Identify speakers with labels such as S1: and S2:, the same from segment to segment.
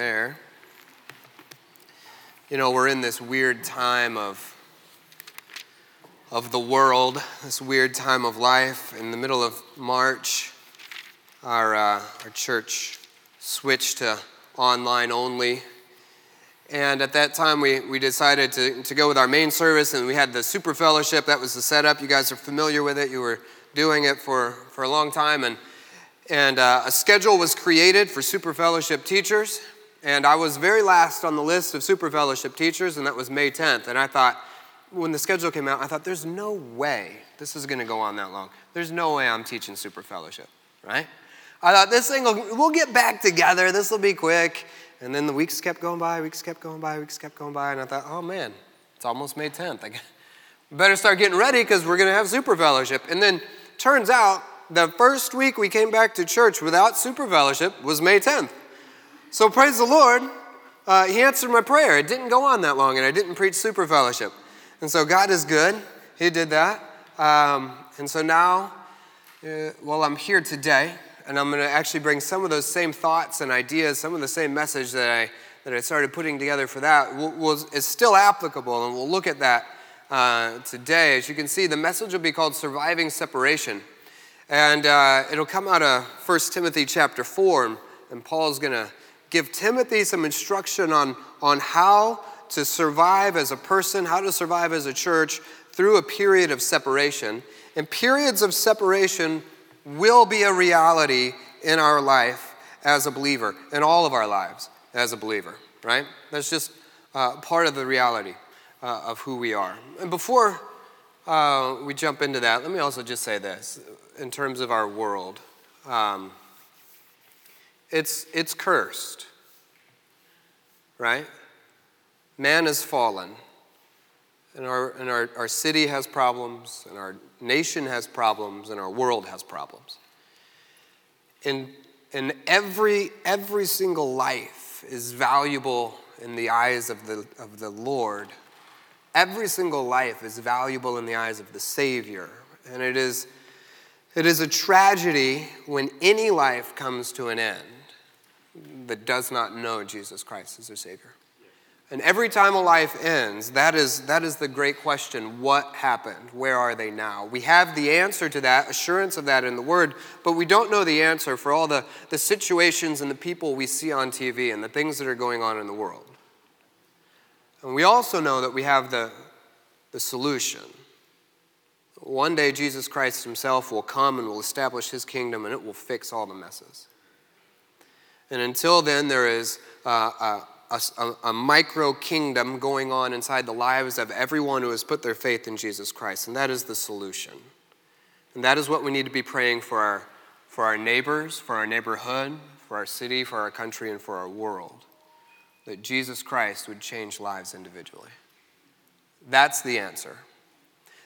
S1: there. You know, we're in this weird time of, of the world, this weird time of life. In the middle of March, our, uh, our church switched to online only. And at that time, we, we decided to, to go with our main service, and we had the super fellowship. That was the setup. You guys are familiar with it. You were doing it for, for a long time. And, and uh, a schedule was created for super fellowship teachers. And I was very last on the list of super fellowship teachers, and that was May 10th. And I thought, when the schedule came out, I thought, there's no way this is going to go on that long. There's no way I'm teaching super fellowship, right? I thought, this thing, will, we'll get back together. This will be quick. And then the weeks kept going by, weeks kept going by, weeks kept going by. And I thought, oh man, it's almost May 10th. I better start getting ready because we're going to have super fellowship. And then turns out the first week we came back to church without super fellowship was May 10th. So praise the Lord, uh, He answered my prayer. It didn't go on that long, and I didn't preach super fellowship. And so God is good. He did that. Um, and so now, uh, well, I'm here today, and I'm going to actually bring some of those same thoughts and ideas, some of the same message that I that I started putting together for that will, will, is still applicable, and we'll look at that uh, today. As you can see, the message will be called "Surviving Separation," and uh, it'll come out of 1 Timothy chapter four, and Paul's going to give Timothy some instruction on, on how to survive as a person, how to survive as a church through a period of separation. And periods of separation will be a reality in our life as a believer, in all of our lives as a believer, right? That's just uh, part of the reality uh, of who we are. And before uh, we jump into that, let me also just say this in terms of our world. Um, it's, it's cursed, right? Man has fallen, and, our, and our, our city has problems, and our nation has problems, and our world has problems. And, and every, every single life is valuable in the eyes of the, of the Lord. Every single life is valuable in the eyes of the Savior. And it is, it is a tragedy when any life comes to an end that does not know Jesus Christ as their Savior. And every time a life ends, that is, that is the great question what happened? Where are they now? We have the answer to that, assurance of that in the Word, but we don't know the answer for all the, the situations and the people we see on TV and the things that are going on in the world. And we also know that we have the, the solution. One day, Jesus Christ Himself will come and will establish His kingdom, and it will fix all the messes. And until then, there is uh, a, a, a, micro kingdom going on inside the lives of everyone who has put their faith in Jesus Christ. And that is the solution. And that is what we need to be praying for our, for our neighbors, for our neighborhood, for our city, for our country, and for our world. That Jesus Christ would change lives individually. That's the answer.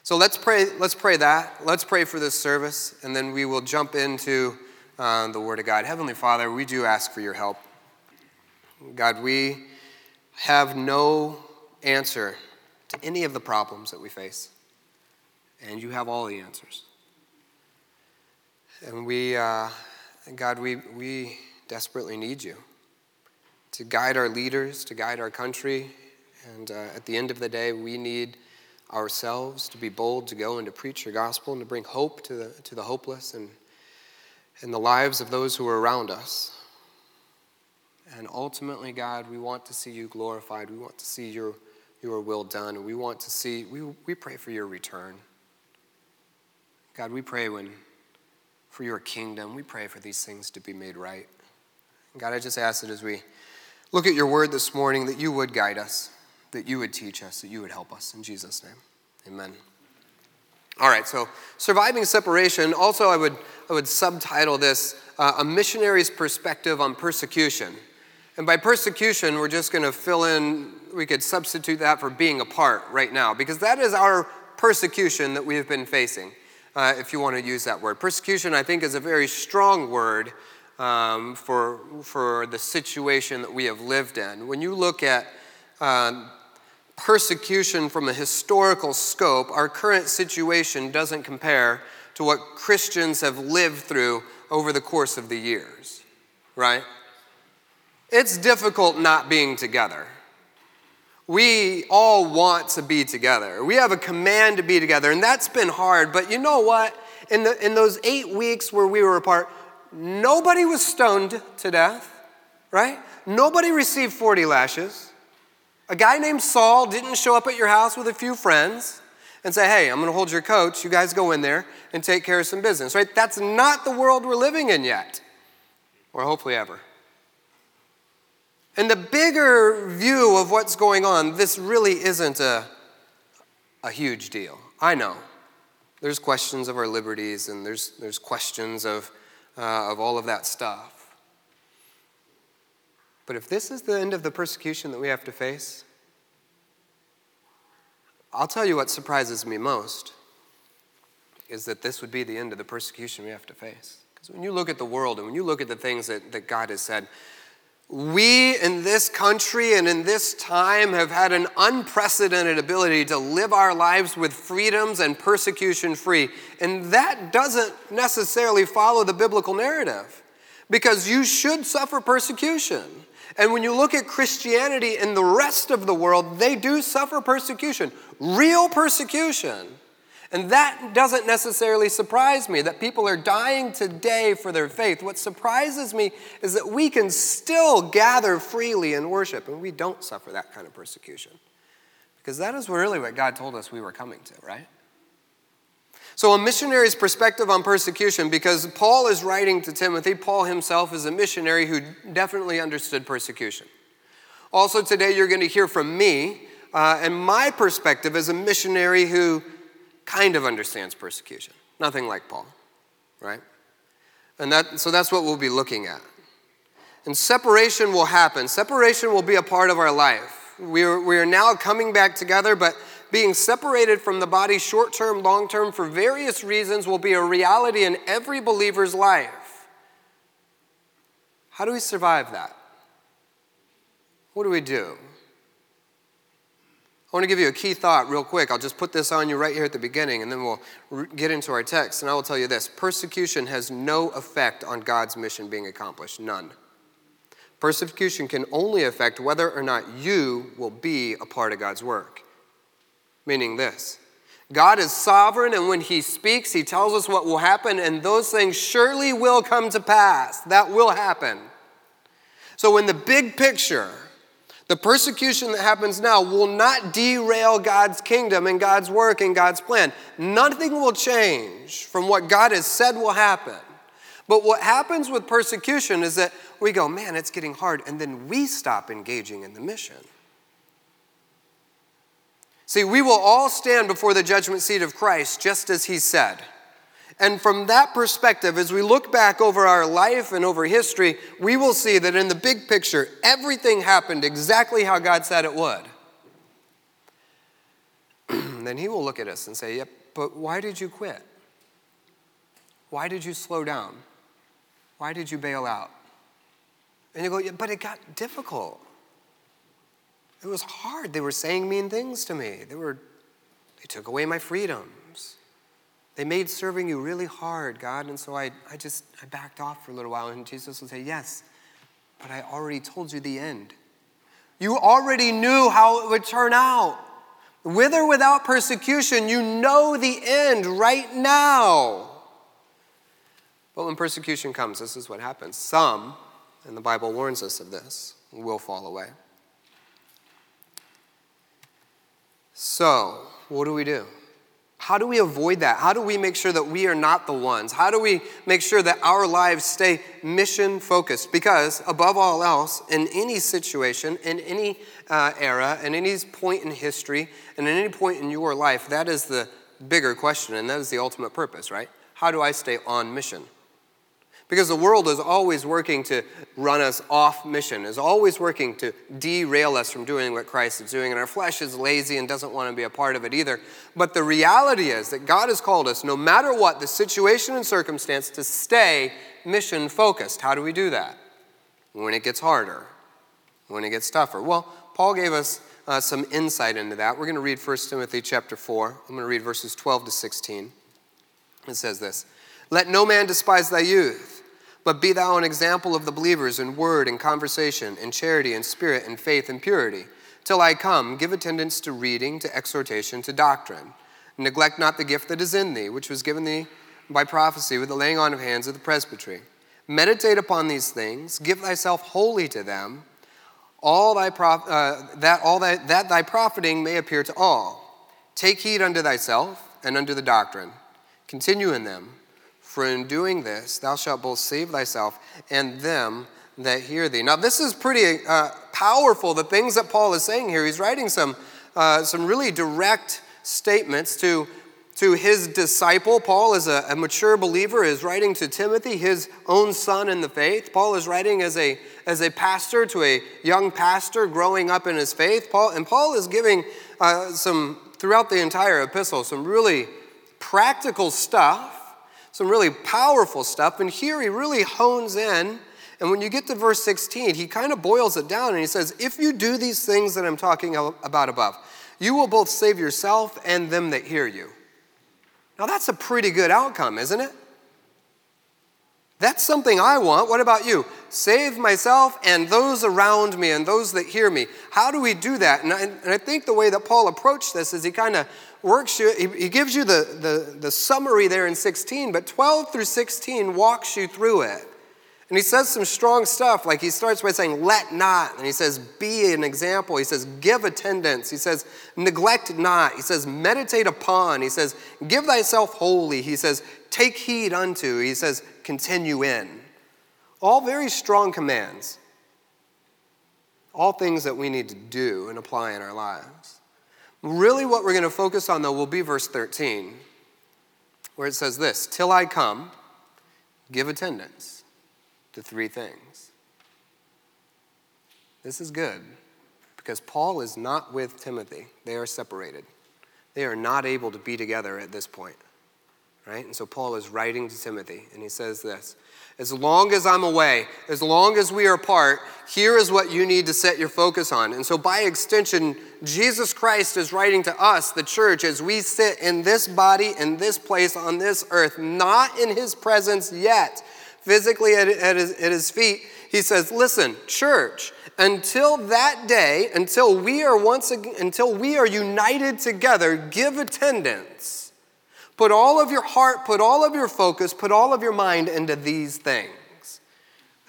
S1: So let's pray, let's pray that. Let's pray for this service, and then we will jump into uh, the Word of God. Heavenly Father, we do ask for your help. God, we have no answer to any of the problems that we face, and you have all the answers. And we, uh, God, we, we desperately need you to guide our leaders, to guide our country. And uh, at the end of the day, we need ourselves to be bold to go and to preach your gospel and to bring hope to the, to the hopeless and in the lives of those who are around us. And ultimately, God, we want to see you glorified. We want to see your, your will done. We want to see, we, we pray for your return. God, we pray when, for your kingdom, we pray for these things to be made right. God, I just ask that as we look at your word this morning, that you would guide us, that you would teach us, that you would help us. In Jesus' name, amen. All right, so surviving separation. Also, I would, I would subtitle this uh, A Missionary's Perspective on Persecution. And by persecution, we're just going to fill in, we could substitute that for being apart right now, because that is our persecution that we have been facing, uh, if you want to use that word. Persecution, I think, is a very strong word um, for, for the situation that we have lived in. When you look at uh, persecution from a historical scope, our current situation doesn't compare to what Christians have lived through over the course of the years, right? it's difficult not being together. We all want to be together. We have a command to be together, and that's been hard. But you know what? In, the, in those eight weeks where we were apart, nobody was stoned to death, right? Nobody received 40 lashes. A guy named Saul didn't show up at your house with a few friends and say, hey, I'm going to hold your coach. You guys go in there and take care of some business, right? That's not the world we're living in yet, or hopefully ever. And the bigger view of what's going on, this really isn't a, a huge deal. I know. There's questions of our liberties and there's, there's questions of, uh, of all of that stuff. But if this is the end of the persecution that we have to face, I'll tell you what surprises me most is that this would be the end of the persecution we have to face. Because when you look at the world and when you look at the things that, that God has said, we in this country and in this time have had an unprecedented ability to live our lives with freedoms and persecution free. And that doesn't necessarily follow the biblical narrative because you should suffer persecution. And when you look at Christianity in the rest of the world, they do suffer persecution, real persecution. And that doesn't necessarily surprise me that people are dying today for their faith. What surprises me is that we can still gather freely and worship and we don't suffer that kind of persecution. Because that is really what God told us we were coming to, right? So, a missionary's perspective on persecution, because Paul is writing to Timothy, Paul himself is a missionary who definitely understood persecution. Also, today you're going to hear from me uh, and my perspective as a missionary who kind of understands persecution. Nothing like Paul, right? And that, so that's what we'll be looking at. And separation will happen. Separation will be a part of our life. We are, we are now coming back together, but being separated from the body short term, long term, for various reasons, will be a reality in every believer's life. How do we survive that? What do we do? I want to give you a key thought real quick. I'll just put this on you right here at the beginning, and then we'll get into our text. And I will tell you this persecution has no effect on God's mission being accomplished. None. Persecution can only affect whether or not you will be a part of God's work. Meaning this God is sovereign, and when He speaks, He tells us what will happen, and those things surely will come to pass. That will happen. So, in the big picture, the persecution that happens now will not derail God's kingdom and God's work and God's plan. Nothing will change from what God has said will happen. But what happens with persecution is that we go, man, it's getting hard, and then we stop engaging in the mission. See, we will all stand before the judgment seat of Christ just as he said. And from that perspective, as we look back over our life and over history, we will see that in the big picture, everything happened exactly how God said it would. then He will look at us and say, Yep, but why did you quit? Why did you slow down? Why did you bail out? And you go, yeah, But it got difficult. It was hard. They were saying mean things to me, they, were, they took away my freedoms. They made serving you really hard, God. And so I, I just I backed off for a little while. And Jesus would say, Yes, but I already told you the end. You already knew how it would turn out. With or without persecution, you know the end right now. But when persecution comes, this is what happens. Some, and the Bible warns us of this, will fall away. So, what do we do? How do we avoid that? How do we make sure that we are not the ones? How do we make sure that our lives stay mission focused? Because, above all else, in any situation, in any uh, era, in any point in history, and in any point in your life, that is the bigger question, and that is the ultimate purpose, right? How do I stay on mission? Because the world is always working to run us off mission, is always working to derail us from doing what Christ is doing. And our flesh is lazy and doesn't want to be a part of it either. But the reality is that God has called us, no matter what the situation and circumstance, to stay mission focused. How do we do that? When it gets harder, when it gets tougher. Well, Paul gave us uh, some insight into that. We're going to read 1 Timothy chapter 4. I'm going to read verses 12 to 16. It says this Let no man despise thy youth But be thou an example of the believers in word and conversation, in charity and spirit and faith and purity. Till I come, give attendance to reading, to exhortation, to doctrine. Neglect not the gift that is in thee, which was given thee by prophecy with the laying on of hands of the presbytery. Meditate upon these things, give thyself wholly to them, all thy prof- uh, that all thy, that thy profiting may appear to all. Take heed unto thyself and unto the doctrine. Continue in them for in doing this, thou shalt both save thyself and them that hear thee. Now, this is pretty uh, powerful, the things that Paul is saying here. He's writing some, uh, some really direct statements to, to his disciple. Paul is a, a mature believer, is writing to Timothy, his own son in the faith. Paul is writing as a, as a pastor to a young pastor growing up in his faith. Paul, and Paul is giving uh, some, throughout the entire epistle, some really practical stuff some really powerful stuff. And here he really hones in. And when you get to verse 16, he kind of boils it down and he says, If you do these things that I'm talking about above, you will both save yourself and them that hear you. Now, that's a pretty good outcome, isn't it? That's something I want. What about you? Save myself and those around me and those that hear me. How do we do that? And I, and I think the way that Paul approached this is he kind of works you, he, gives you the, the, the summary there in 16, but 12 through 16 walks you through it. And he says some strong stuff, like he starts by saying, let not. And he says, be an example. He says, give attendance. He says, neglect not. He says, meditate upon. He says, give thyself wholly. He says, take heed unto. He says, continue in. All very strong commands. All things that we need to do and apply in our lives. Really, what we're going to focus on, though, will be verse 13, where it says this Till I come, give attendance to three things. This is good because Paul is not with Timothy, they are separated. They are not able to be together at this point. Right? And so Paul is writing to Timothy, and he says this as long as I'm away, as long as we are apart, here is what you need to set your focus on. And so, by extension, Jesus Christ is writing to us, the church, as we sit in this body, in this place, on this earth, not in his presence yet, physically at, at, his, at his feet. He says, Listen, church, until that day, until we are once again, until we are united together, give attendance Put all of your heart, put all of your focus, put all of your mind into these things.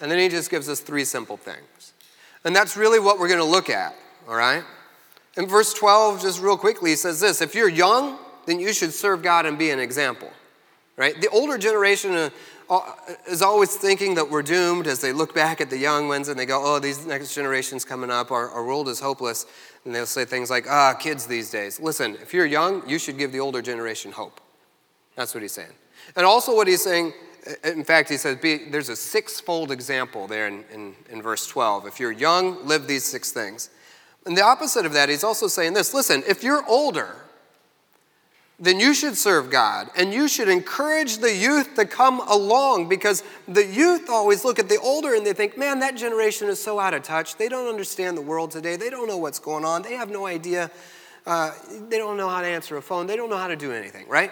S1: And then he just gives us three simple things. And that's really what we're going to look at, all right? In verse 12, just real quickly, he says this If you're young, then you should serve God and be an example, right? The older generation uh, uh, is always thinking that we're doomed as they look back at the young ones and they go, oh, these next generations coming up, our, our world is hopeless. And they'll say things like, ah, kids these days. Listen, if you're young, you should give the older generation hope. That's what he's saying. And also, what he's saying, in fact, he says be, there's a sixfold example there in, in, in verse 12. If you're young, live these six things. And the opposite of that, he's also saying this listen, if you're older, then you should serve God and you should encourage the youth to come along because the youth always look at the older and they think, man, that generation is so out of touch. They don't understand the world today. They don't know what's going on. They have no idea. Uh, they don't know how to answer a phone. They don't know how to do anything, right?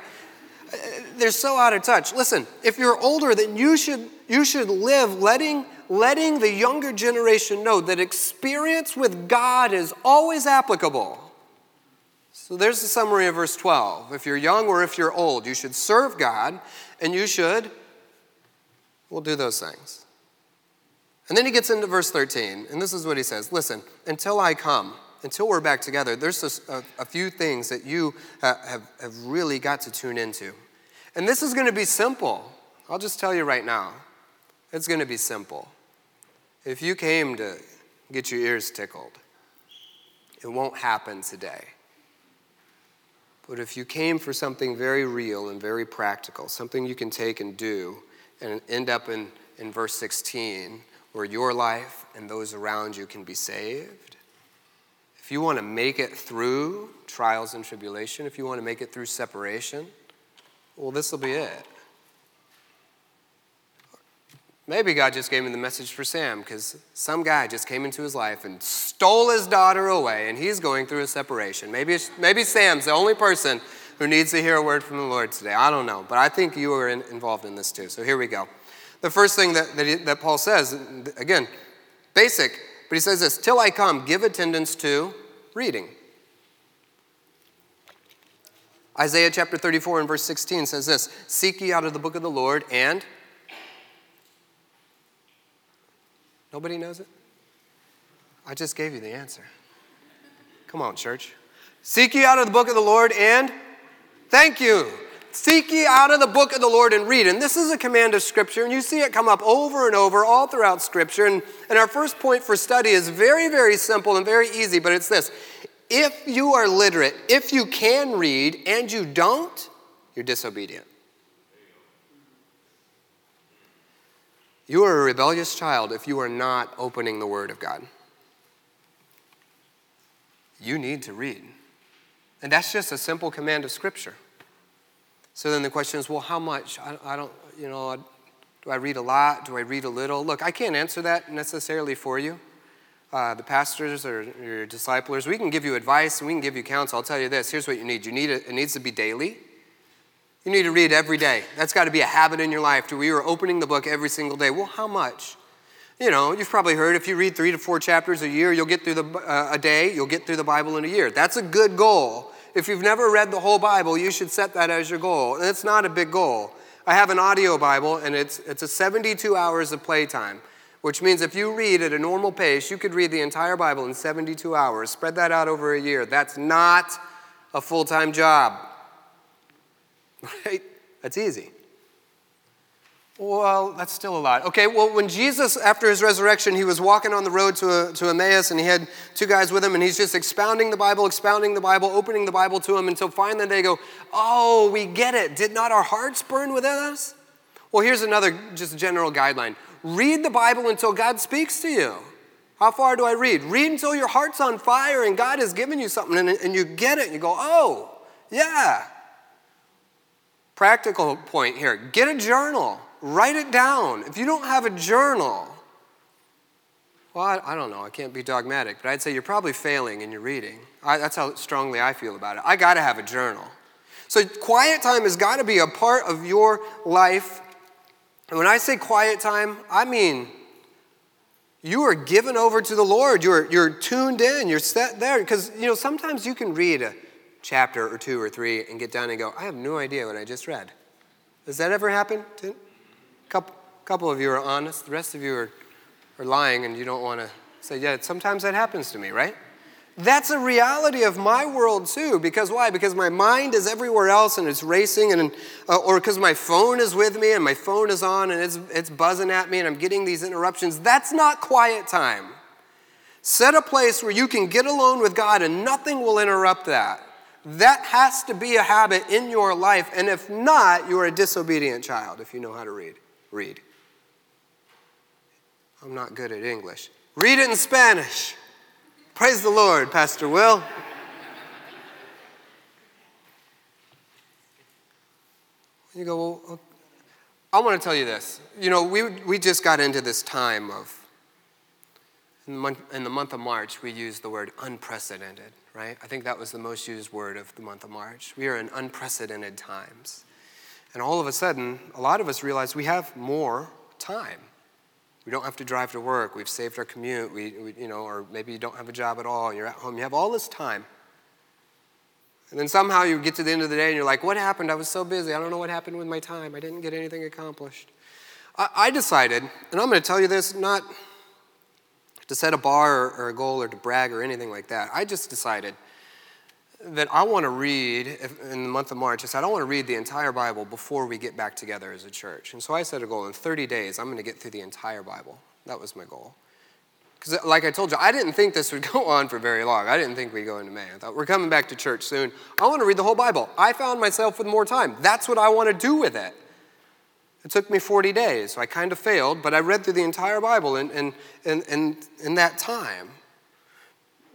S1: They're so out of touch. Listen, if you're older, then you should, you should live letting, letting the younger generation know that experience with God is always applicable. So there's the summary of verse 12. If you're young or if you're old, you should serve God and you should, well, do those things. And then he gets into verse 13, and this is what he says Listen, until I come, until we're back together, there's a, a few things that you have, have really got to tune into. And this is going to be simple. I'll just tell you right now. It's going to be simple. If you came to get your ears tickled, it won't happen today. But if you came for something very real and very practical, something you can take and do, and end up in, in verse 16, where your life and those around you can be saved, if you want to make it through trials and tribulation, if you want to make it through separation, well, this will be it. Maybe God just gave me the message for Sam because some guy just came into his life and stole his daughter away and he's going through a separation. Maybe, maybe Sam's the only person who needs to hear a word from the Lord today. I don't know, but I think you are in, involved in this too. So here we go. The first thing that, that, that Paul says, again, basic, but he says this till I come, give attendance to reading. Isaiah chapter 34 and verse 16 says this Seek ye out of the book of the Lord and. Nobody knows it? I just gave you the answer. Come on, church. Seek ye out of the book of the Lord and thank you. Seek ye out of the book of the Lord and read. And this is a command of Scripture, and you see it come up over and over all throughout Scripture. And, and our first point for study is very, very simple and very easy, but it's this if you are literate, if you can read and you don't, you're disobedient. You are a rebellious child if you are not opening the Word of God. You need to read. And that's just a simple command of Scripture. So then the question is well, how much? I, I don't, you know, do I read a lot? Do I read a little? Look, I can't answer that necessarily for you. Uh, the pastors or your disciplers, we can give you advice and we can give you counsel. I'll tell you this here's what you need you need it, it needs to be daily. You need to read every day. That's got to be a habit in your life to where are opening the book every single day. Well, how much? You know, you've probably heard if you read three to four chapters a year, you'll get through the, uh, a day, you'll get through the Bible in a year. That's a good goal. If you've never read the whole Bible, you should set that as your goal. And it's not a big goal. I have an audio Bible, and it's, it's a 72 hours of playtime, which means if you read at a normal pace, you could read the entire Bible in 72 hours. Spread that out over a year. That's not a full time job. Right? That's easy. Well, that's still a lot. Okay, well, when Jesus, after his resurrection, he was walking on the road to, to Emmaus and he had two guys with him and he's just expounding the Bible, expounding the Bible, opening the Bible to him until finally they go, Oh, we get it. Did not our hearts burn within us? Well, here's another just general guideline read the Bible until God speaks to you. How far do I read? Read until your heart's on fire and God has given you something and, and you get it and you go, Oh, yeah. Practical point here get a journal. Write it down. If you don't have a journal, well, I, I, don't know, I can't be dogmatic, but I'd say you're probably failing in your reading. I, that's how strongly I feel about it. I got to have a journal. So, quiet time has got to be a part of your life. And when I say quiet time, I mean you are given over to the Lord. You're, you're tuned in, you're set there. Because, you know, sometimes you can read a chapter or two or three and get done and go, I have no idea what I just read. Does that ever happen? couple, couple of you are honest, the rest of you are, are lying and you don't want to say, yeah, sometimes that happens to me, right? That's a reality of my world too. Because why? Because my mind is everywhere else and it's racing, and uh, or because my phone is with me and my phone is on and it's it's buzzing at me and I'm getting these interruptions. That's not quiet time. Set a place where you can get alone with God and nothing will interrupt that. That has to be a habit in your life, and if not, you are a disobedient child if you know how to read read. I'm not good at English. Read it in Spanish. Praise the Lord, Pastor Will. You go, well, I want to tell you this. You know, we, we just got into this time of, in the, month, in the month of March, we used the word unprecedented, right? I think that was the most used word of the month of March. We are in unprecedented times. And all of a sudden, a lot of us realize we have more time. We don't have to drive to work. We've saved our commute. We, we, you know, or maybe you don't have a job at all. You're at home. You have all this time. And then somehow you get to the end of the day and you're like, what happened? I was so busy. I don't know what happened with my time. I didn't get anything accomplished. I, I decided, and I'm going to tell you this not to set a bar or, or a goal or to brag or anything like that. I just decided that I want to read in the month of March. I said, I want to read the entire Bible before we get back together as a church. And so I set a goal in 30 days, I'm going to get through the entire Bible. That was my goal. Because, like I told you, I didn't think this would go on for very long. I didn't think we'd go into May. I thought, we're coming back to church soon. I want to read the whole Bible. I found myself with more time. That's what I want to do with it. It took me 40 days, so I kind of failed, but I read through the entire Bible in, in, in, in, in that time.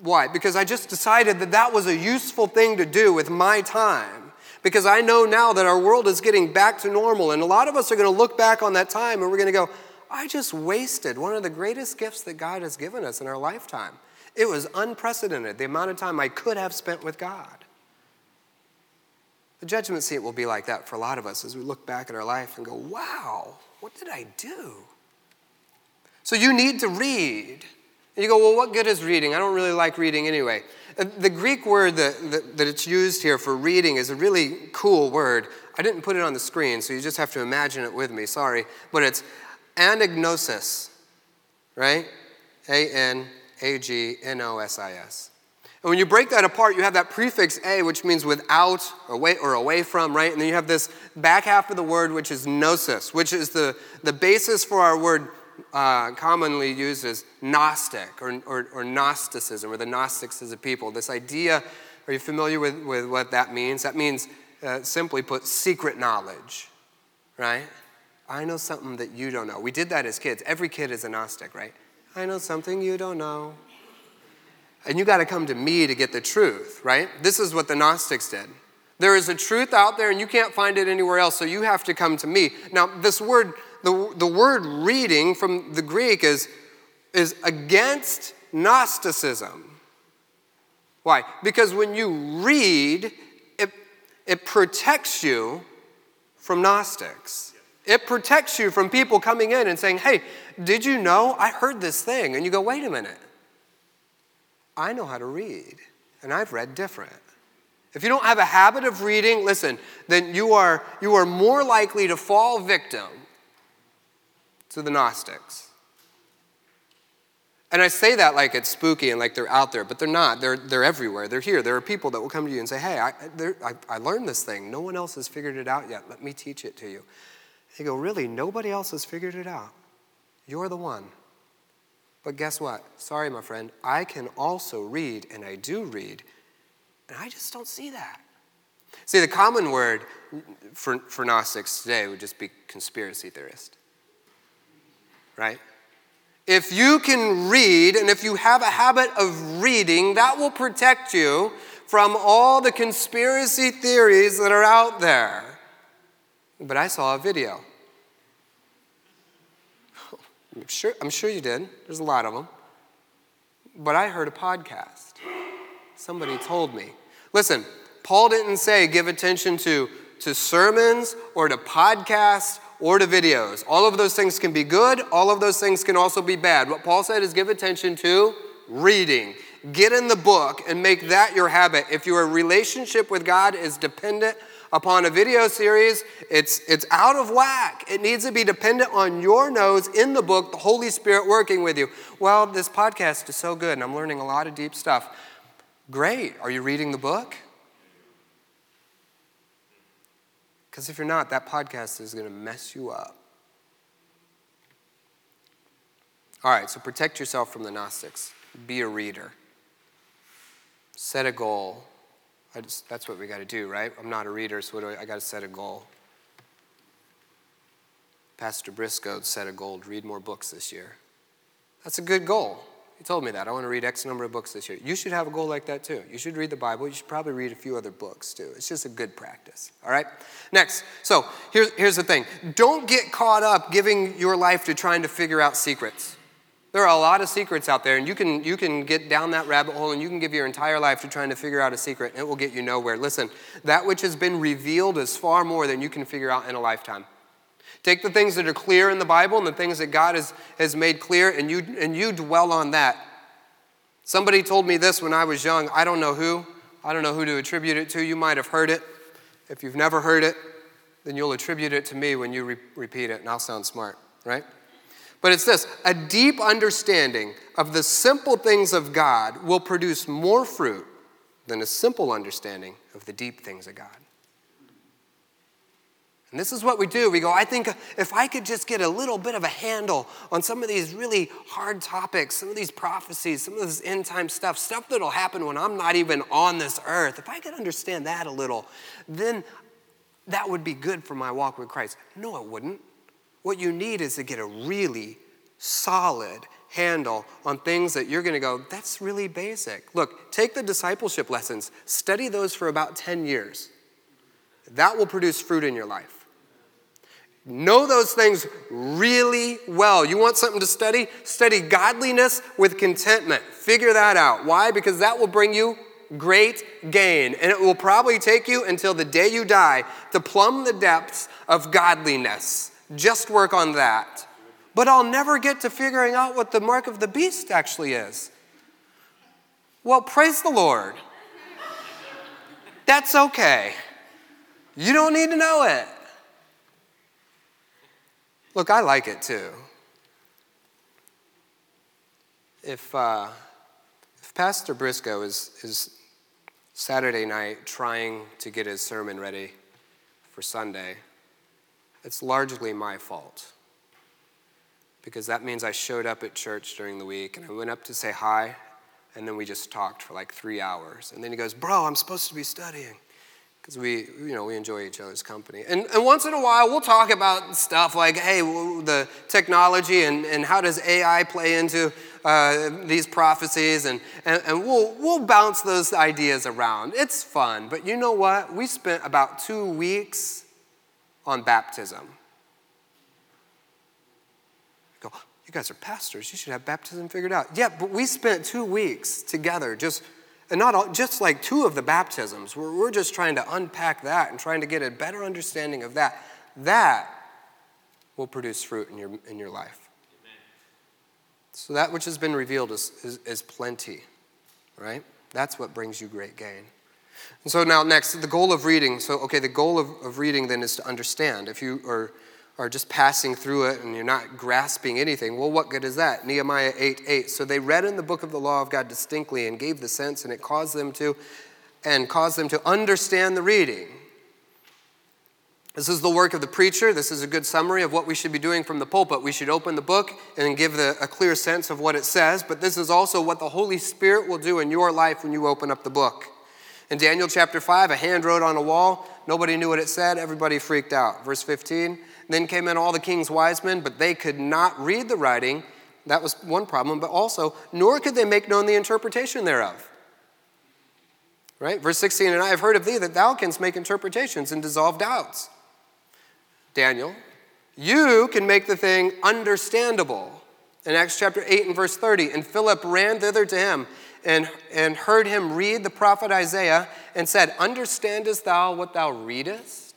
S1: Why? Because I just decided that that was a useful thing to do with my time. Because I know now that our world is getting back to normal, and a lot of us are going to look back on that time and we're going to go, I just wasted one of the greatest gifts that God has given us in our lifetime. It was unprecedented, the amount of time I could have spent with God. The judgment seat will be like that for a lot of us as we look back at our life and go, wow, what did I do? So you need to read. And you go, well, what good is reading? I don't really like reading anyway. Uh, the Greek word that, that, that, it's used here for reading is a really cool word. I didn't put it on the screen, so you just have to imagine it with me, sorry. But it's anagnosis, right? A N A G N O S I S. And when you break that apart, you have that prefix a, which means without or away, or away from, right? And then you have this back half of the word, which is gnosis, which is the, the basis for our word uh, commonly used as Gnostic or, or, or, Gnosticism or the Gnostics as a people. This idea, are you familiar with, with what that means? That means, uh, simply put, secret knowledge, right? I know something that you don't know. We did that as kids. Every kid is a Gnostic, right? I know something you don't know. And you got to come to me to get the truth, right? This is what the Gnostics did. There is a truth out there and you can't find it anywhere else, so you have to come to me. Now, this word the, the word reading from the Greek is, is against Gnosticism. Why? Because when you read, it, it protects you from Gnostics. It protects you from people coming in and saying, Hey, did you know I heard this thing? And you go, Wait a minute. I know how to read, and I've read different. If you don't have a habit of reading, listen, then you are, you are more likely to fall victim to the Gnostics. And I say that like it's spooky and like they're out there, but they're not. They're, they're everywhere. They're here. There are people that will come to you and say, Hey, I, I, I learned this thing. No one else has figured it out yet. Let me teach it to you. You go, Really? Nobody else has figured it out. You're the one. But guess what? Sorry, my friend. I can also read, and I do read, and I just don't see that. See, the common word for, for Gnostics today would just be conspiracy theorist right? If you can read and if you have a habit of reading, that will protect you from all the conspiracy theories that are out there. But I saw a video. I'm sure, I'm sure you did. There's a lot of them. But I heard a podcast. Somebody told me. Listen, Paul didn't say give attention to, to sermons or to podcasts or to videos. All of those things can be good, all of those things can also be bad. What Paul said is give attention to reading. Get in the book and make that your habit. If your relationship with God is dependent upon a video series, it's, it's out of whack. It needs to be dependent on your nose in the book, the Holy Spirit working with you. Well, this podcast is so good and I'm learning a lot of deep stuff. Great. Are you reading the book? Because if you're not, that podcast is going to mess you up. All right, so protect yourself from the Gnostics. Be a reader. Set a goal. Just, that's what we got to do, right? I'm not a reader, so I, I got to set a goal. Pastor Briscoe set a goal to read more books this year. That's a good goal. He told me that. I want to read X number of books this year. You should have a goal like that too. You should read the Bible. You should probably read a few other books too. It's just a good practice. All right? Next. So here's, here's the thing don't get caught up giving your life to trying to figure out secrets. There are a lot of secrets out there, and you can, you can get down that rabbit hole and you can give your entire life to trying to figure out a secret, and it will get you nowhere. Listen, that which has been revealed is far more than you can figure out in a lifetime. Take the things that are clear in the Bible and the things that God has, has made clear, and you, and you dwell on that. Somebody told me this when I was young. I don't know who. I don't know who to attribute it to. You might have heard it. If you've never heard it, then you'll attribute it to me when you re- repeat it, and I'll sound smart, right? But it's this a deep understanding of the simple things of God will produce more fruit than a simple understanding of the deep things of God. And this is what we do. We go, I think if I could just get a little bit of a handle on some of these really hard topics, some of these prophecies, some of this end time stuff, stuff that'll happen when I'm not even on this earth, if I could understand that a little, then that would be good for my walk with Christ. No, it wouldn't. What you need is to get a really solid handle on things that you're going to go, that's really basic. Look, take the discipleship lessons, study those for about 10 years. That will produce fruit in your life. Know those things really well. You want something to study? Study godliness with contentment. Figure that out. Why? Because that will bring you great gain. And it will probably take you until the day you die to plumb the depths of godliness. just work on that. But I'll never get to figuring out what the mark of the beast actually is. Well, praise the Lord. That's okay. You don't need to know it. Look, I like it too. If, uh, if Pastor Briscoe is, is Saturday night trying to get his sermon ready for Sunday, it's largely my fault. Because that means I showed up at church during the week and I went up to say hi, and then we just talked for like three hours. And then he goes, Bro, I'm supposed to be studying because we, you know, we enjoy each other's company. And, and once in a while, we'll talk about stuff like, hey, the technology and, and how does AI play into uh, these prophecies, and, and, and we'll, we'll bounce those ideas around. It's fun. But you know what? We spent about two weeks on baptism. Go, you guys are pastors. You should have baptism figured out. Yeah, but we spent two weeks together just – and not all, just like two of the baptisms. We're, we're just trying to unpack that and trying to get a better understanding of that. That will produce fruit in your, in your life. Amen. So that which has been revealed is, is, is plenty, right? That's what brings you great gain. And so now next, the goal of reading. So, okay, the goal of, of reading then is to understand. If you are are just passing through it and you're not grasping anything, well, what good is that? Nehemiah 8 8. So they read in the book of the law of God distinctly and gave the sense, and it caused them to and caused them to understand the reading. This is the work of the preacher. This is a good summary of what we should be doing from the pulpit. We should open the book and give the, a clear sense of what it says, but this is also what the Holy Spirit will do in your life when you open up the book. In Daniel chapter 5, a hand wrote on a wall. Nobody knew what it said. Everybody freaked out. Verse 15 then came in all the king's wise men, but they could not read the writing. That was one problem, but also, nor could they make known the interpretation thereof. Right? Verse 16, and I have heard of thee that thou canst make interpretations and dissolve doubts. Daniel, you can make the thing understandable. In Acts chapter 8 and verse 30, and Philip ran thither to him and, and heard him read the prophet Isaiah and said, Understandest thou what thou readest?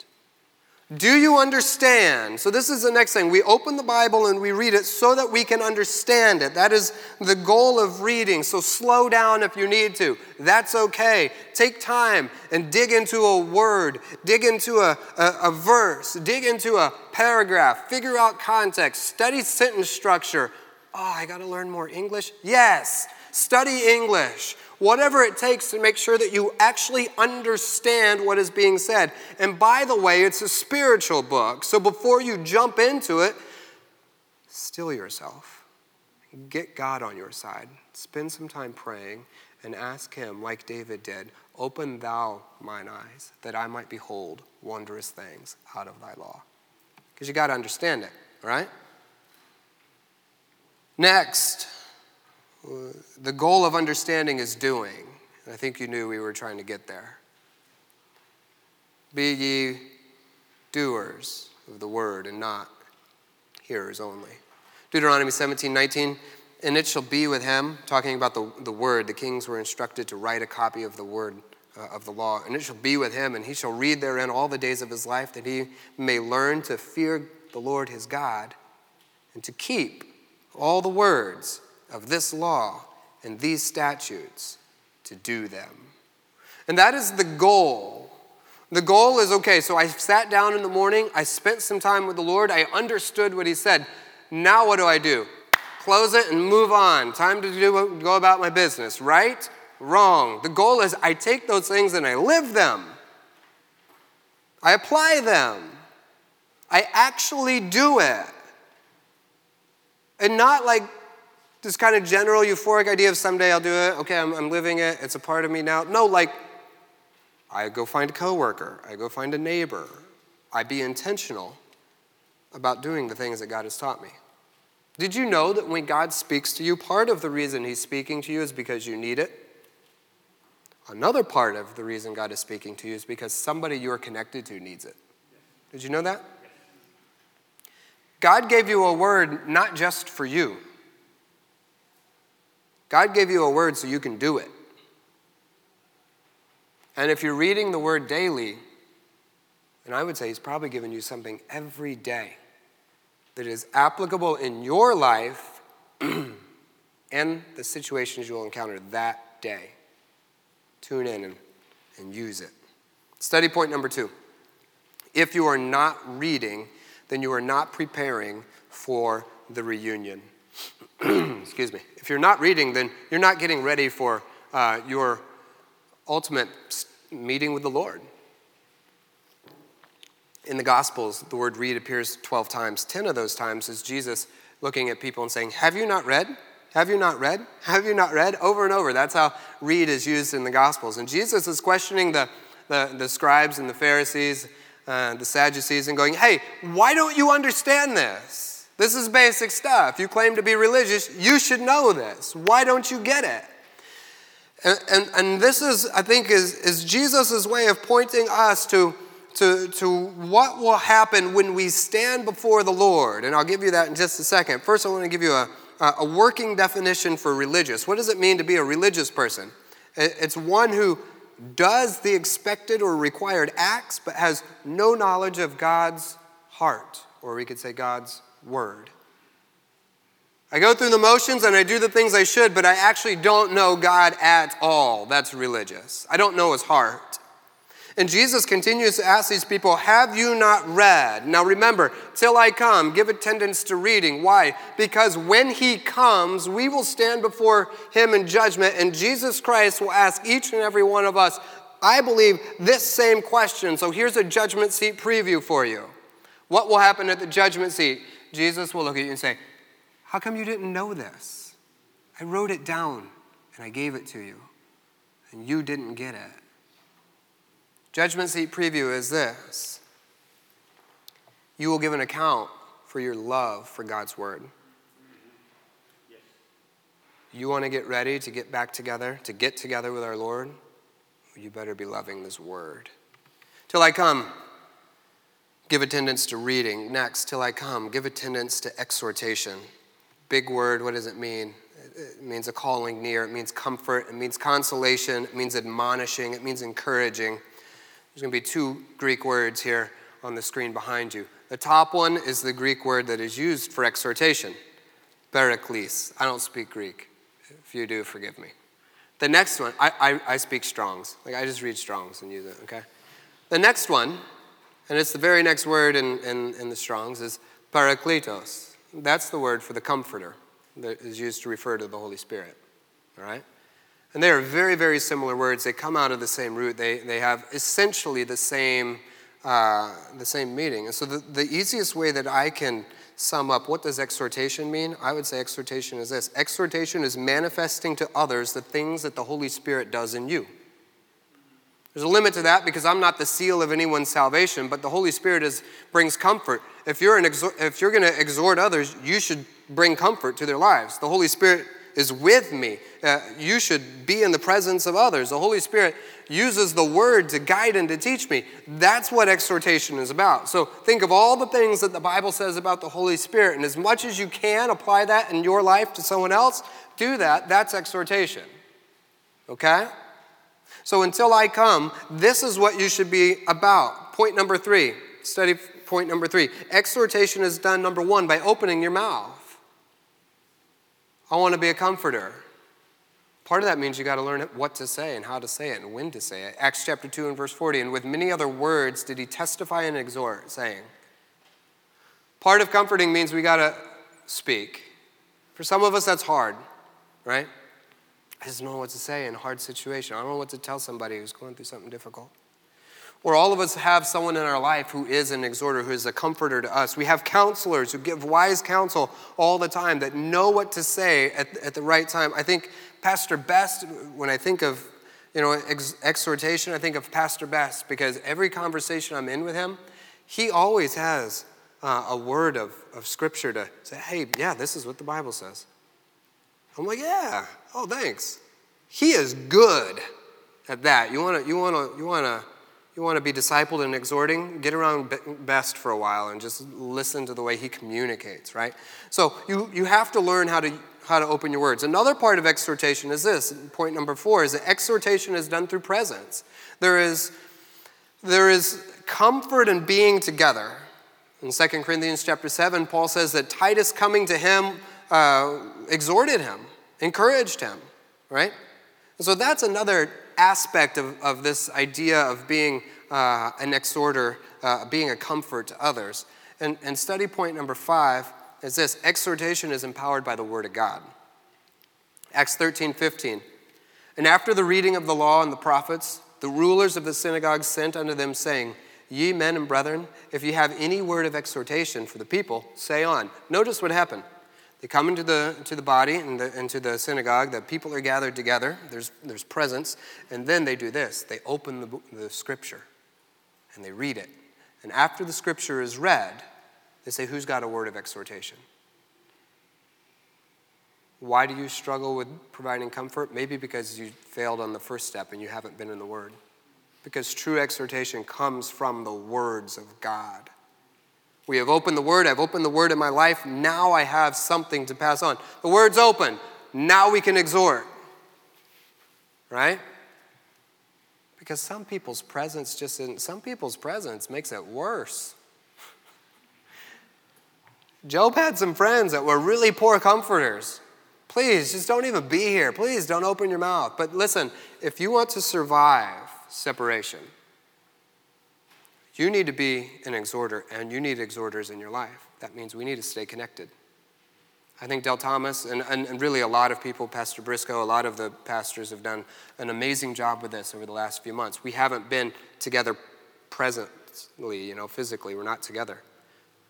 S1: Do you understand? So, this is the next thing. We open the Bible and we read it so that we can understand it. That is the goal of reading. So, slow down if you need to. That's okay. Take time and dig into a word, dig into a, a, a verse, dig into a paragraph, figure out context, study sentence structure. Oh, I got to learn more English? Yes. Study English whatever it takes to make sure that you actually understand what is being said. And by the way, it's a spiritual book. So before you jump into it, still yourself. Get God on your side. Spend some time praying and ask Him, like David did, Open thou mine eyes, that I might behold wondrous things out of thy law. Because you got to understand it, right? Next, the goal of understanding is doing. I think you knew we were trying to get there. Be ye doers of the word and not hearers only. Deuteronomy 17, 19. And it shall be with him, talking about the, the word. The kings were instructed to write a copy of the word uh, of the law. And it shall be with him, and he shall read therein all the days of his life, that he may learn to fear the Lord his God and to keep all the words of this law and these statutes to do them. And that is the goal. The goal is okay, so I sat down in the morning, I spent some time with the Lord, I understood what He said. Now what do I do? Close it and move on. Time to do, go about my business, right? Wrong. The goal is I take those things and I live them. I apply them. I actually do it. And not like this kind of general euphoric idea of someday I'll do it, okay, I'm, I'm living it, it's a part of me now. No, like, I go find a coworker, I go find a neighbor. I be intentional about doing the things that God has taught me. Did you know that when God speaks to you, part of the reason He's speaking to you is because you need it? Another part of the reason God is speaking to you is because somebody you're connected to needs it. Did you know that? God gave you a word not just for you. God gave you a word so you can do it. And if you're reading the word daily, and I would say He's probably given you something every day that is applicable in your life and the situations you'll encounter that day. Tune in and, and use it. Study point number two. If you are not reading, then you are not preparing for the reunion. Excuse me. If you're not reading, then you're not getting ready for uh, your ultimate meeting with the Lord. In the Gospels, the word read appears 12 times. 10 of those times is Jesus looking at people and saying, Have you not read? Have you not read? Have you not read? Over and over. That's how read is used in the Gospels. And Jesus is questioning the, the, the scribes and the Pharisees, uh, the Sadducees, and going, Hey, why don't you understand this? This is basic stuff. You claim to be religious, you should know this. Why don't you get it? And, and, and this is, I think, is, is Jesus' way of pointing us to to, to what will happen when we stand before the Lord. And I'll give you that in just a second. First, I want to give you a, a working definition for religious. What does it mean to be a religious person? It's one who does the expected or required acts, but has no knowledge of God's heart, or we could say God's word. I go through the motions and I do the things I should, but I actually don't know God at all. That's religious. I don't know his heart. And Jesus continues to ask these people, Have you not read? Now remember, till I come, give attendance to reading. Why? Because when he comes, we will stand before him in judgment, and Jesus Christ will ask each and every one of us, I believe, this same question. So here's a judgment seat preview for you. What will happen at the judgment seat? Jesus will look at you and say, How come you didn't know this? I wrote it down and I gave it to you, and you didn't get it. Judgment seat preview is this you will give an account for your love for God's word. You want to get ready to get back together, to get together with our Lord? You better be loving this word. Till I come, give attendance to reading. Next, till I come, give attendance to exhortation. Big word, what does it mean? It means a calling near, it means comfort, it means consolation, it means admonishing, it means encouraging. There's going to be two Greek words here on the screen behind you. The top one is the Greek word that is used for exhortation, paraklesis. I don't speak Greek. If you do, forgive me. The next one, I, I, I speak Strong's. Like I just read Strong's and use it, okay? The next one, and it's the very next word in, in, in the Strong's, is parakletos. That's the word for the comforter that is used to refer to the Holy Spirit, all right? And they are very, very similar words. They come out of the same root. They, they have essentially the same, uh, the same meaning. And so the, the easiest way that I can sum up what does exhortation mean, I would say exhortation is this. Exhortation is manifesting to others the things that the Holy Spirit does in you. There's a limit to that because I'm not the seal of anyone's salvation, but the Holy Spirit is, brings comfort. If you're, an exor- if you're going to exhort others, you should bring comfort to their lives. The Holy Spirit is with me. Uh, you should be in the presence of others. The Holy Spirit uses the word to guide and to teach me. That's what exhortation is about. So think of all the things that the Bible says about the Holy Spirit, and as much as you can apply that in your life to someone else, do that. That's exhortation. Okay? So until I come, this is what you should be about. Point number three, study point number three. Exhortation is done, number one, by opening your mouth. I want to be a comforter. Part of that means you got to learn what to say and how to say it and when to say it. Acts chapter 2 and verse 40. And with many other words did he testify and exhort, saying, Part of comforting means we got to speak. For some of us, that's hard, right? I just don't know what to say in a hard situation. I don't know what to tell somebody who's going through something difficult. Or all of us have someone in our life who is an exhorter, who is a comforter to us. We have counselors who give wise counsel all the time that know what to say at, at the right time. I think Pastor Best, when I think of you know, ex- exhortation, I think of Pastor Best because every conversation I'm in with him, he always has uh, a word of, of scripture to say, hey, yeah, this is what the Bible says. I'm like, yeah, oh, thanks. He is good at that. You want to, you want to, you want to you want to be discipled and exhorting, get around Best for a while and just listen to the way he communicates, right? So you, you have to learn how to, how to open your words. Another part of exhortation is this point number four is that exhortation is done through presence. There is, there is comfort in being together. In 2 Corinthians chapter 7, Paul says that Titus coming to him uh, exhorted him, encouraged him, right? And so that's another aspect of, of this idea of being uh, an exhorter, uh, being a comfort to others. And, and study point number five is this exhortation is empowered by the Word of God. Acts 13 15. And after the reading of the law and the prophets, the rulers of the synagogue sent unto them, saying, Ye men and brethren, if ye have any word of exhortation for the people, say on. Notice what happened. They come into the, to the body and the, into the synagogue. The people are gathered together. There's, there's presence. And then they do this they open the, the scripture and they read it. And after the scripture is read, they say, Who's got a word of exhortation? Why do you struggle with providing comfort? Maybe because you failed on the first step and you haven't been in the Word because true exhortation comes from the words of God. We have opened the Word, I've opened the Word in my life, now I have something to pass on. The Word's open, now we can exhort. Right? Because some people's presence just in some people's presence makes it worse. Job had some friends that were really poor comforters. Please, just don't even be here. Please don't open your mouth. But listen, if you want to survive, separation. You need to be an exhorter, and you need exhorters in your life. That means we need to stay connected. I think Del Thomas, and, and, and, really a lot of people, Pastor Briscoe, a lot of the pastors have done an amazing job with this over the last few months. We haven't been together presently, you know, physically, we're not together.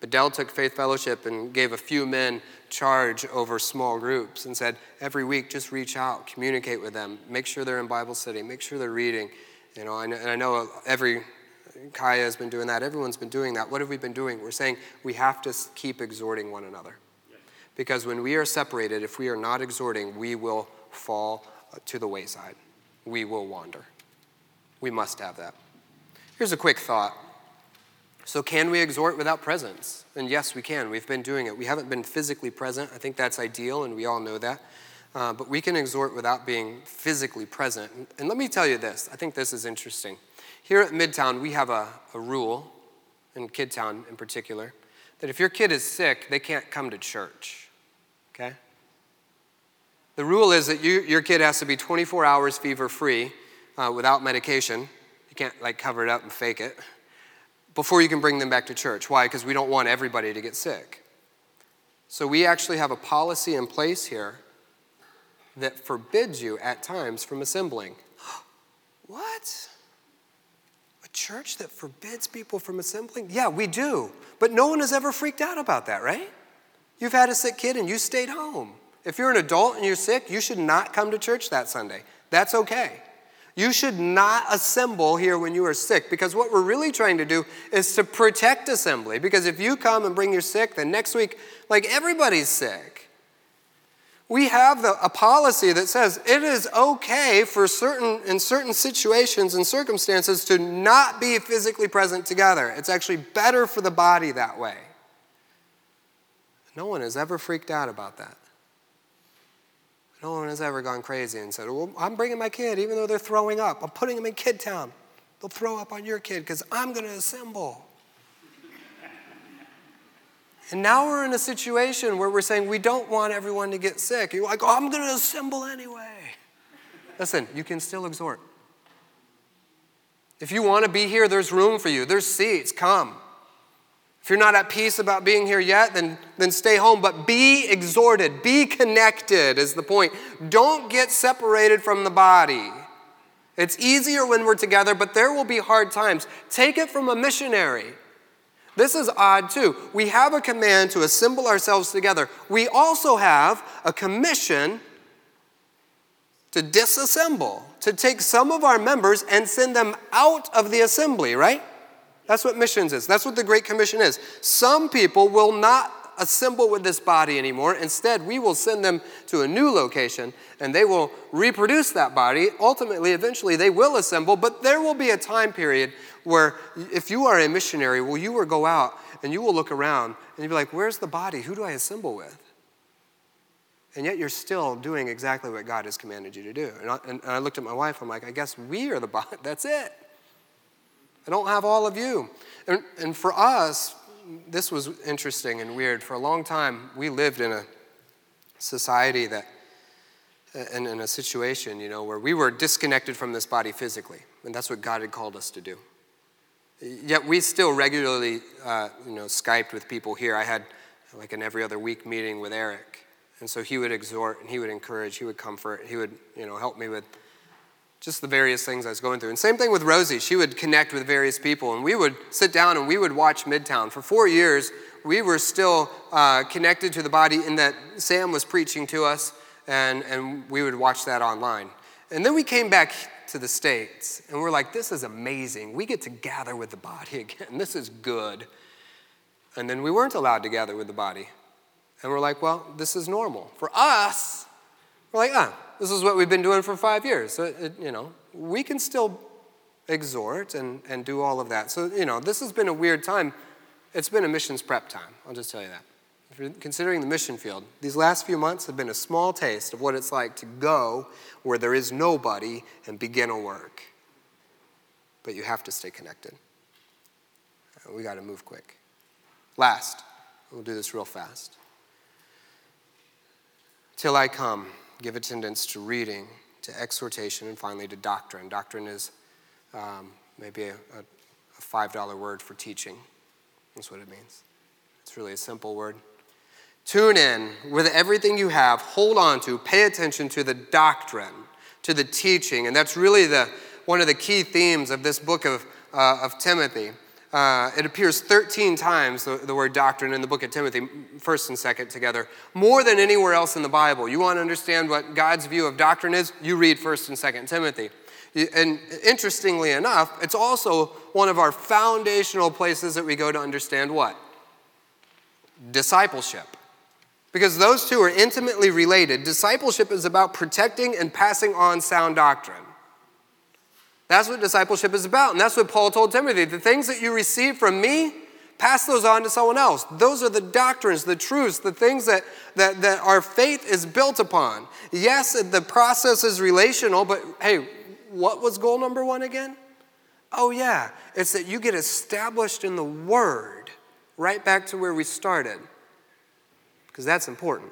S1: But Dell took Faith Fellowship and gave a few men charge over small groups and said, every week, just reach out, communicate with them, make sure they're in Bible study, make sure they're reading, you know, and I know every Kaya has been doing that. Everyone's been doing that. What have we been doing? We're saying we have to keep exhorting one another. Because when we are separated, if we are not exhorting, we will fall uh, to the wayside. We will wander. We must have that. Here's a quick thought. So, can we exhort without presence? And yes, we can. We've been doing it. We haven't been physically present. I think that's ideal, and we all know that. Uh, but we can exhort without being physically present. And let me tell you this I think this is interesting. Here at Midtown, we have a, a rule, in Kidtown in particular, that if your kid is sick, they can't come to church. Okay? The rule is that you, your kid has to be 24 hours fever free uh, without medication. You can't like cover it up and fake it before you can bring them back to church. Why? Because we don't want everybody to get sick. So we actually have a policy in place here that forbids you at times from assembling. what? Church that forbids people from assembling? Yeah, we do. But no one has ever freaked out about that, right? You've had a sick kid and you stayed home. If you're an adult and you're sick, you should not come to church that Sunday. That's okay. You should not assemble here when you are sick because what we're really trying to do is to protect assembly. Because if you come and bring your sick, then next week, like everybody's sick we have the, a policy that says it is okay for certain in certain situations and circumstances to not be physically present together. It's actually better for the body that way. No one has ever freaked out about that. No one has ever gone crazy and said well i'm bringing my kid even though they're throwing up. I'm putting them in Kidtown. They'll throw up on your kid because i'm going to assemble and now we're in a situation where we're saying we don't want everyone to get sick. You're like, oh, I'm going to assemble anyway. Listen, you can still exhort. If you want to be here, there's room for you, there's seats. Come. If you're not at peace about being here yet, then, then stay home. But be exhorted, be connected, is the point. Don't get separated from the body. It's easier when we're together, but there will be hard times. Take it from a missionary. This is odd too. We have a command to assemble ourselves together. We also have a commission to disassemble, to take some of our members and send them out of the assembly, right? That's what missions is. That's what the Great Commission is. Some people will not assemble with this body anymore. Instead, we will send them to a new location and they will reproduce that body. Ultimately, eventually, they will assemble, but there will be a time period where if you are a missionary, well, you will go out and you will look around and you'll be like, where's the body? Who do I assemble with? And yet you're still doing exactly what God has commanded you to do. And I, and I looked at my wife, I'm like, I guess we are the body. That's it. I don't have all of you. And, and for us, this was interesting and weird. For a long time, we lived in a society that, and in a situation, you know, where we were disconnected from this body physically, and that's what God had called us to do. Yet we still regularly, uh, you know, Skyped with people here. I had like an every other week meeting with Eric, and so he would exhort and he would encourage, he would comfort, he would, you know, help me with just the various things I was going through. And same thing with Rosie. She would connect with various people, and we would sit down and we would watch Midtown. For four years, we were still uh, connected to the body in that Sam was preaching to us, and, and we would watch that online. And then we came back to the States, and we're like, this is amazing. We get to gather with the body again. This is good. And then we weren't allowed to gather with the body. And we're like, well, this is normal. For us, we're like, ah, this is what we've been doing for five years. So, it, you know, we can still exhort and, and do all of that. So, you know, this has been a weird time. It's been a missions prep time, I'll just tell you that. If you're considering the mission field, these last few months have been a small taste of what it's like to go where there is nobody and begin a work. But you have to stay connected. We got to move quick. Last, we'll do this real fast. Till I come give attendance to reading, to exhortation, and finally to doctrine. Doctrine is um, maybe a, a, a $5 word for teaching. That's what it means. It's really a simple word. Tune in with everything you have, hold on to, pay attention to the doctrine, to the teaching. And that's really the, one of the key themes of this book of, uh, of Timothy. Uh, it appears 13 times, the, the, word doctrine, in the book of Timothy, first and second together, more than anywhere else in the Bible. You want to understand what God's view of doctrine is? You read first and second Timothy. And interestingly enough, it's also one of our foundational places that we go to understand what? Discipleship. Because those two are intimately related. Discipleship is about protecting and passing on sound doctrine. That's what discipleship is about. And that's what Paul told Timothy. The things that you receive from me, pass those on to someone else. Those are the doctrines, the truths, the things that, that, that our faith is built upon. Yes, the process is relational, but hey, what was goal number one again? Oh, yeah, it's that you get established in the Word, right back to where we started, because that's important.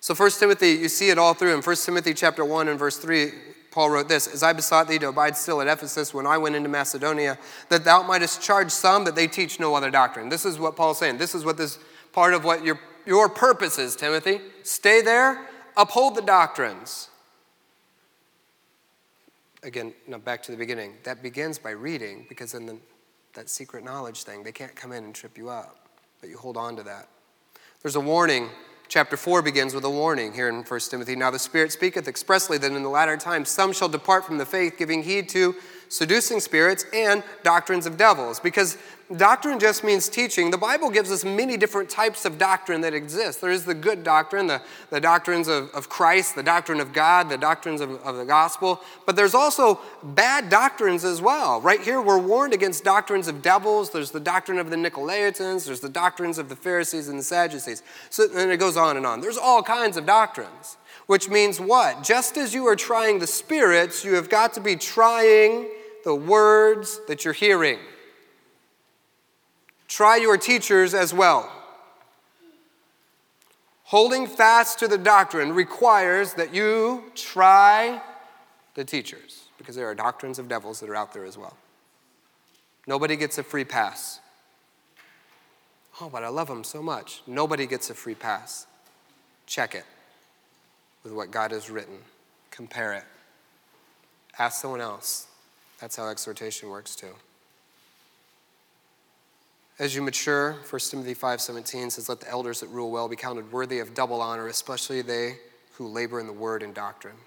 S1: So, 1 Timothy, you see it all through in 1 Timothy chapter 1 and verse 3. Paul wrote this As I besought thee to abide still at Ephesus when I went into Macedonia, that thou mightest charge some that they teach no other doctrine. This is what Paul's saying. This is what this part of what your, your purpose is, Timothy. Stay there, uphold the doctrines. Again, now back to the beginning. That begins by reading, because then the, that secret knowledge thing, they can't come in and trip you up, but you hold on to that. There's a warning Chapter 4 begins with a warning here in 1 Timothy. Now the Spirit speaketh expressly that in the latter times some shall depart from the faith, giving heed to seducing spirits and doctrines of devils. Because Doctrine just means teaching. The Bible gives us many different types of doctrine that exist. There is the good doctrine, the, the doctrines of, of Christ, the doctrine of God, the doctrines of, of the gospel. But there's also bad doctrines as well. Right here, we're warned against doctrines of devils. There's the doctrine of the Nicolaitans, there's the doctrines of the Pharisees and the Sadducees. So, and it goes on and on. There's all kinds of doctrines, which means what? Just as you are trying the spirits, you have got to be trying the words that you're hearing. Try your teachers as well. Holding fast to the doctrine requires that you try the teachers, because there are doctrines of devils that are out there as well. Nobody gets a free pass. Oh, but I love them so much. Nobody gets a free pass. Check it with what God has written, compare it. Ask someone else. That's how exhortation works too. As you mature, 1 Timothy 5:17 says, "Let the elders that rule well be counted worthy of double honor, especially they who labor in the word and doctrine."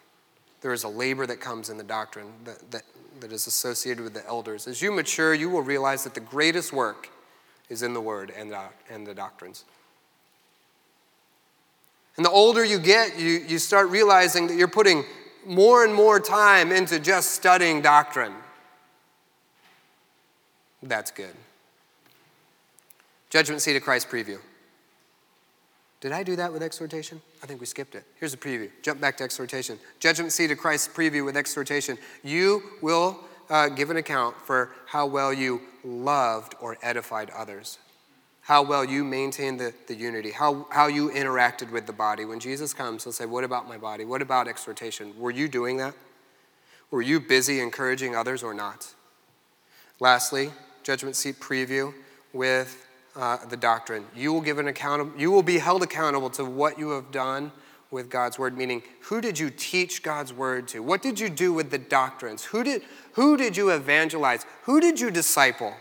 S1: There is a labor that comes in the doctrine that, that, that is associated with the elders. As you mature, you will realize that the greatest work is in the word and the, and the doctrines. And the older you get, you, you start realizing that you're putting more and more time into just studying doctrine. That's good. Judgment Seat of Christ preview. Did I do that with exhortation? I think we skipped it. Here's a preview. Jump back to exhortation. Judgment Seat of Christ preview with exhortation. You will uh, give an account for how well you loved or edified others, how well you maintained the, the unity, how, how you interacted with the body. When Jesus comes, he'll say, What about my body? What about exhortation? Were you doing that? Were you busy encouraging others or not? Lastly, judgment seat preview with uh, the doctrine. You will give an account. You will be held accountable to what you have done with God's word, meaning who did you teach God's word to? What did you do with the doctrines? Who did, who did you evangelize? Who did you disciple?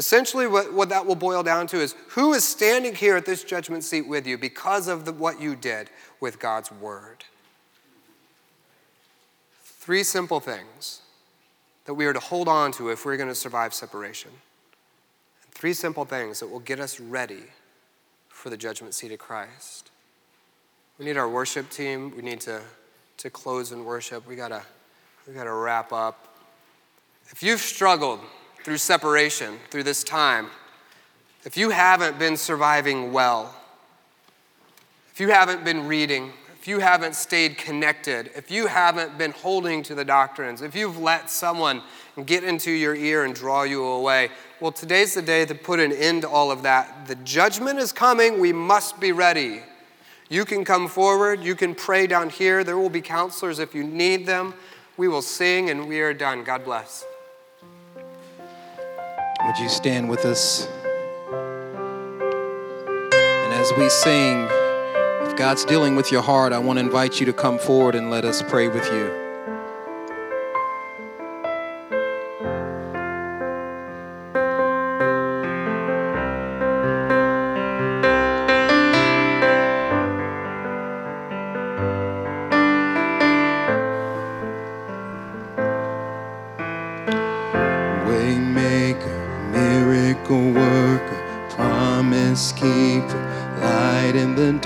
S1: Essentially, what, what that will boil down to is who is standing here at this judgment seat with you because of the, what you did with God's word? Three simple things that we are to hold on to if we're going to survive separation. Three simple things that will get us ready for the judgment seat of Christ. We need our worship team. We need to, to close in worship. We gotta, we gotta wrap up. If you've struggled through separation, through this time, if you haven't been surviving well, if you haven't been reading, if you haven't stayed connected, if you haven't been holding to the doctrines, if you've let someone get into your ear and draw you away, well, today's the day to put an end to all of that. The judgment is coming. We must be ready. You can come forward. You can pray down here. There will be counselors if you need them. We will sing and we are done. God bless.
S2: Would you stand with us? And as we sing, if God's dealing with your heart, I want to invite you to come forward and let us pray with you.